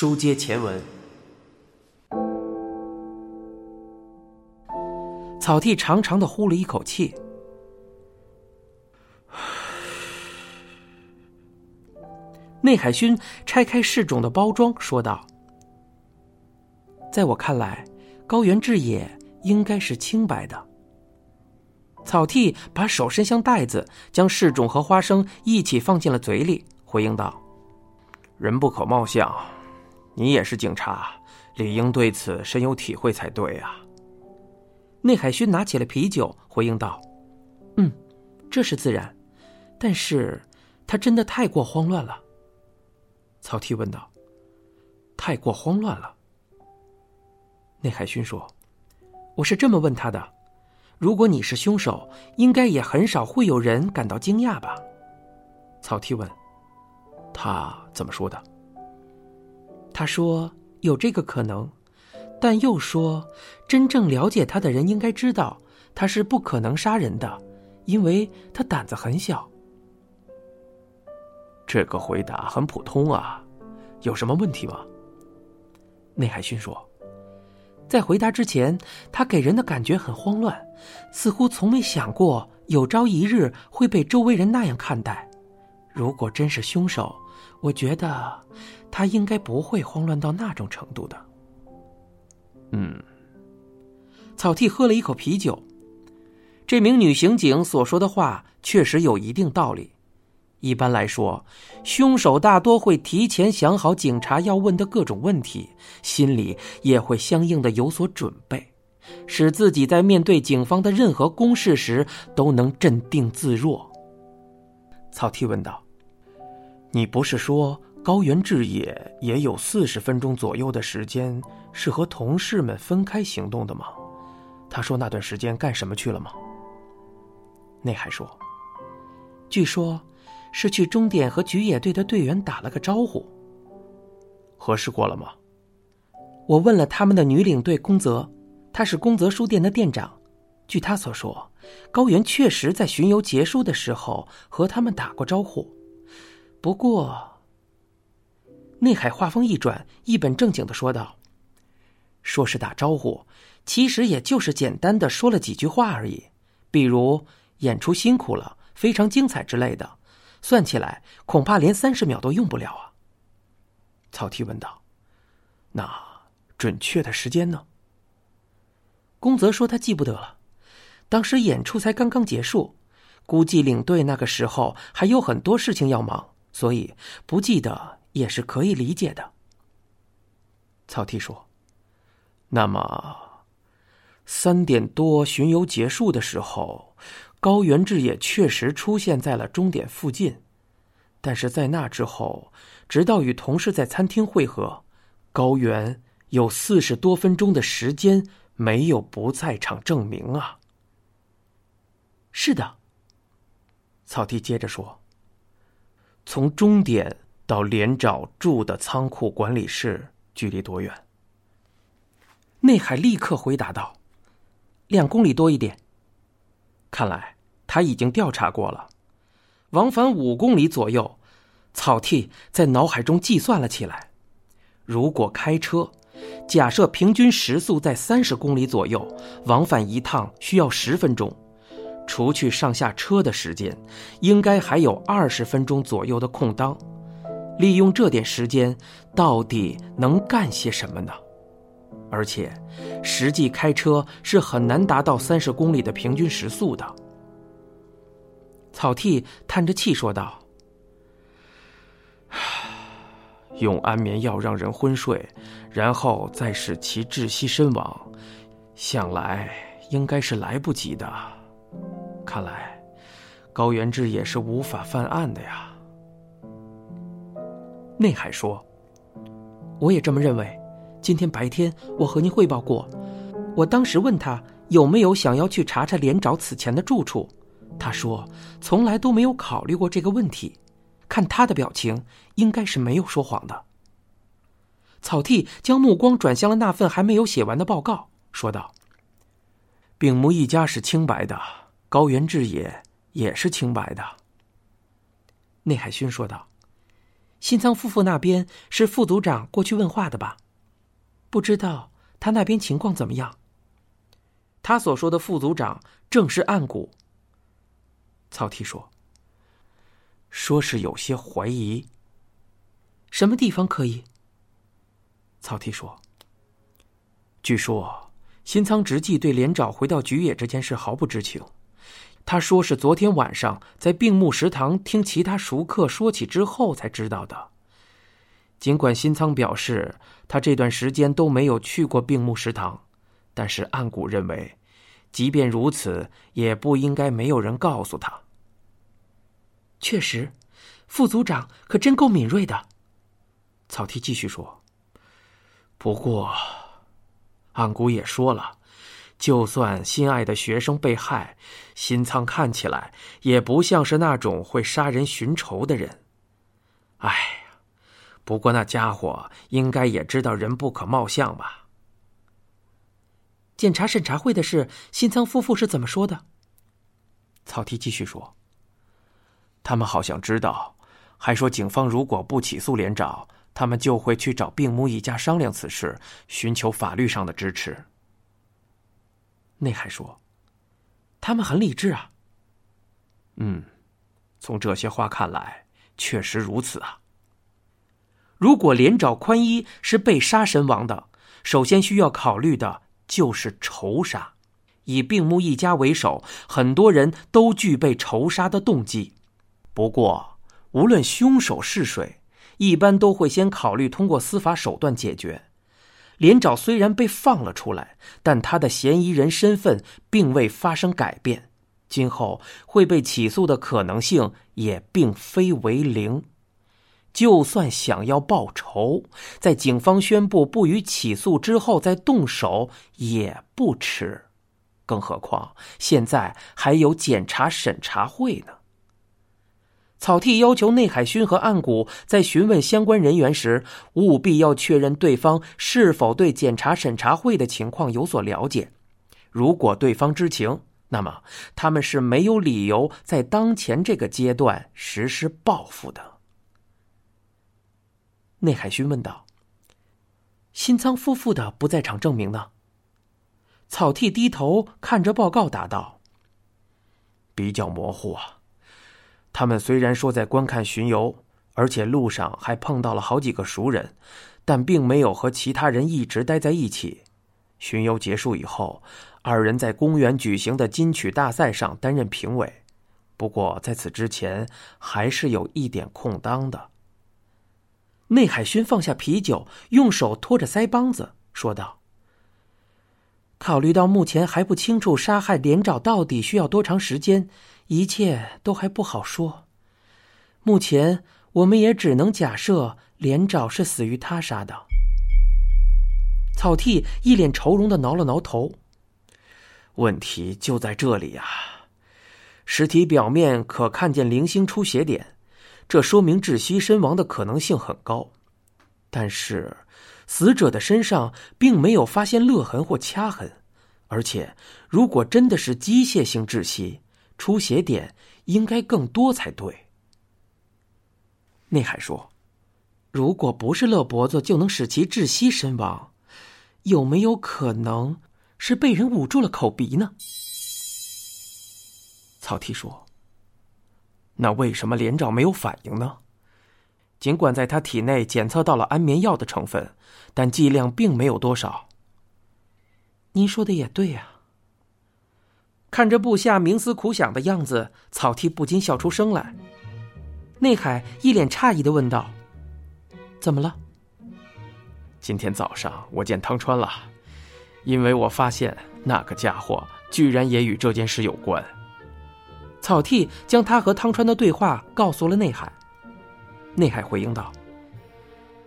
书接前文，草剃长长的呼了一口气。内海勋拆开试种的包装，说道：“在我看来，高原志野应该是清白的。”草剃把手伸向袋子，将试种和花生一起放进了嘴里，回应道：“人不可貌相，你也是警察，理应对此深有体会才对啊。”内海勋拿起了啤酒，回应道：“嗯，这是自然，但是他真的太过慌乱了。”曹丕问道：“太过慌乱了？”内海勋说：“我是这么问他的。如果你是凶手，应该也很少会有人感到惊讶吧？”曹丕问：“他怎么说的？”他说：“有这个可能，但又说，真正了解他的人应该知道，他是不可能杀人的，因为他胆子很小。”这个回答很普通啊，有什么问题吗？内海勋说，在回答之前，他给人的感觉很慌乱，似乎从没想过有朝一日会被周围人那样看待。如果真是凶手，我觉得他应该不会慌乱到那种程度的。嗯，草剃喝了一口啤酒，这名女刑警所说的话确实有一定道理。一般来说，凶手大多会提前想好警察要问的各种问题，心里也会相应的有所准备，使自己在面对警方的任何攻势时都能镇定自若。草剃问道：“你不是说高原志野也有四十分钟左右的时间是和同事们分开行动的吗？他说那段时间干什么去了吗？”内海说：“据说。”是去终点和菊野队的队员打了个招呼。核实过了吗？我问了他们的女领队宫泽，她是宫泽书店的店长。据他所说，高原确实在巡游结束的时候和他们打过招呼。不过，内海话锋一转，一本正经的说道：“说是打招呼，其实也就是简单的说了几句话而已，比如演出辛苦了，非常精彩之类的。”算起来，恐怕连三十秒都用不了啊。曹丕问道：“那准确的时间呢？”宫泽说他记不得了，当时演出才刚刚结束，估计领队那个时候还有很多事情要忙，所以不记得也是可以理解的。曹丕说：“那么，三点多巡游结束的时候。”高原志也确实出现在了终点附近，但是在那之后，直到与同事在餐厅会合，高原有四十多分钟的时间没有不在场证明啊。是的，草地接着说：“从终点到连长住的仓库管理室距离多远？”内海立刻回答道：“两公里多一点。”看来他已经调查过了，往返五公里左右。草剃在脑海中计算了起来：如果开车，假设平均时速在三十公里左右，往返一趟需要十分钟，除去上下车的时间，应该还有二十分钟左右的空当。利用这点时间，到底能干些什么呢？而且，实际开车是很难达到三十公里的平均时速的。草剃叹着气说道：“ 用安眠药让人昏睡，然后再使其窒息身亡，想来应该是来不及的。看来，高原志也是无法犯案的呀。”内海说：“我也这么认为。”今天白天，我和您汇报过。我当时问他有没有想要去查查连长此前的住处，他说从来都没有考虑过这个问题。看他的表情，应该是没有说谎的。草剃将目光转向了那份还没有写完的报告，说道：“丙木一家是清白的，高原志也也是清白的。”内海勋说道：“新仓夫妇那边是副组长过去问话的吧？不知道他那边情况怎么样。他所说的副组长正是岸谷。曹丕说：“说是有些怀疑。什么地方可以？”曹丕说：“据说新仓直纪对连长回到菊野这件事毫不知情。他说是昨天晚上在病木食堂听其他熟客说起之后才知道的。尽管新仓表示他这段时间都没有去过病木食堂。”但是岸谷认为，即便如此，也不应该没有人告诉他。确实，副组长可真够敏锐的。草剃继续说：“不过，岸谷也说了，就算心爱的学生被害，新仓看起来也不像是那种会杀人寻仇的人。哎呀，不过那家伙应该也知道人不可貌相吧。”检查审查会的事，新仓夫妇是怎么说的？草剃继续说：“他们好像知道，还说警方如果不起诉连长，他们就会去找病木一家商量此事，寻求法律上的支持。”内海说：“他们很理智啊。”嗯，从这些话看来，确实如此啊。如果连找宽一是被杀身亡的，首先需要考虑的。就是仇杀，以病木一家为首，很多人都具备仇杀的动机。不过，无论凶手是谁，一般都会先考虑通过司法手段解决。连长虽然被放了出来，但他的嫌疑人身份并未发生改变，今后会被起诉的可能性也并非为零。就算想要报仇，在警方宣布不予起诉之后再动手也不迟。更何况现在还有检查审查会呢。草剃要求内海勋和岸谷在询问相关人员时，务必要确认对方是否对检查审查会的情况有所了解。如果对方知情，那么他们是没有理由在当前这个阶段实施报复的。内海勋问道：“新仓夫妇的不在场证明呢？”草剃低头看着报告，答道：“比较模糊啊。他们虽然说在观看巡游，而且路上还碰到了好几个熟人，但并没有和其他人一直待在一起。巡游结束以后，二人在公园举行的金曲大赛上担任评委。不过在此之前，还是有一点空当的。”内海勋放下啤酒，用手托着腮帮子，说道：“考虑到目前还不清楚杀害连长到底需要多长时间，一切都还不好说。目前我们也只能假设连长是死于他杀的。”草剃一脸愁容的挠了挠头。问题就在这里呀，尸体表面可看见零星出血点。这说明窒息身亡的可能性很高，但是死者的身上并没有发现勒痕或掐痕，而且如果真的是机械性窒息，出血点应该更多才对。内海说：“如果不是勒脖子就能使其窒息身亡，有没有可能是被人捂住了口鼻呢？”草剃说。那为什么连长没有反应呢？尽管在他体内检测到了安眠药的成分，但剂量并没有多少。您说的也对呀。看着部下冥思苦想的样子，草剃不禁笑出声来。内海一脸诧异的问道：“怎么了？”今天早上我见汤川了，因为我发现那个家伙居然也与这件事有关。草剃将他和汤川的对话告诉了内海。内海回应道：“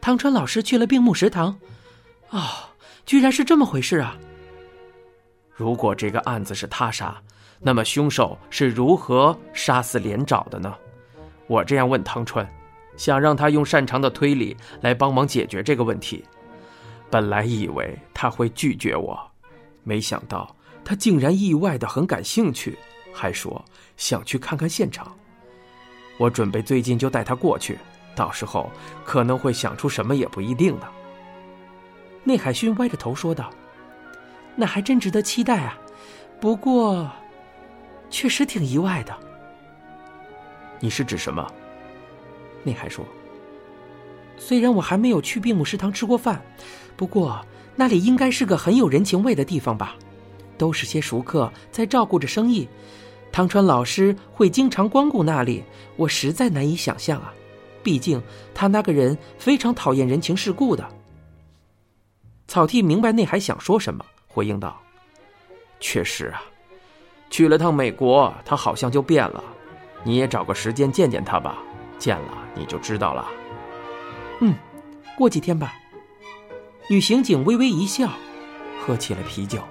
汤川老师去了病木食堂，哦，居然是这么回事啊！如果这个案子是他杀，那么凶手是如何杀死连长的呢？我这样问汤川，想让他用擅长的推理来帮忙解决这个问题。本来以为他会拒绝我，没想到他竟然意外的很感兴趣。”还说想去看看现场，我准备最近就带他过去，到时候可能会想出什么也不一定的。内海勋歪着头说道：“那还真值得期待啊，不过，确实挺意外的。”你是指什么？内海说：“虽然我还没有去病木食堂吃过饭，不过那里应该是个很有人情味的地方吧？都是些熟客在照顾着生意。汤川老师会经常光顾那里，我实在难以想象啊！毕竟他那个人非常讨厌人情世故的。”草剃明白内海想说什么，回应道：“确实啊，去了趟美国，他好像就变了。你也找个时间见见他吧，见了你就知道了。”“嗯，过几天吧。”女刑警微微一笑，喝起了啤酒。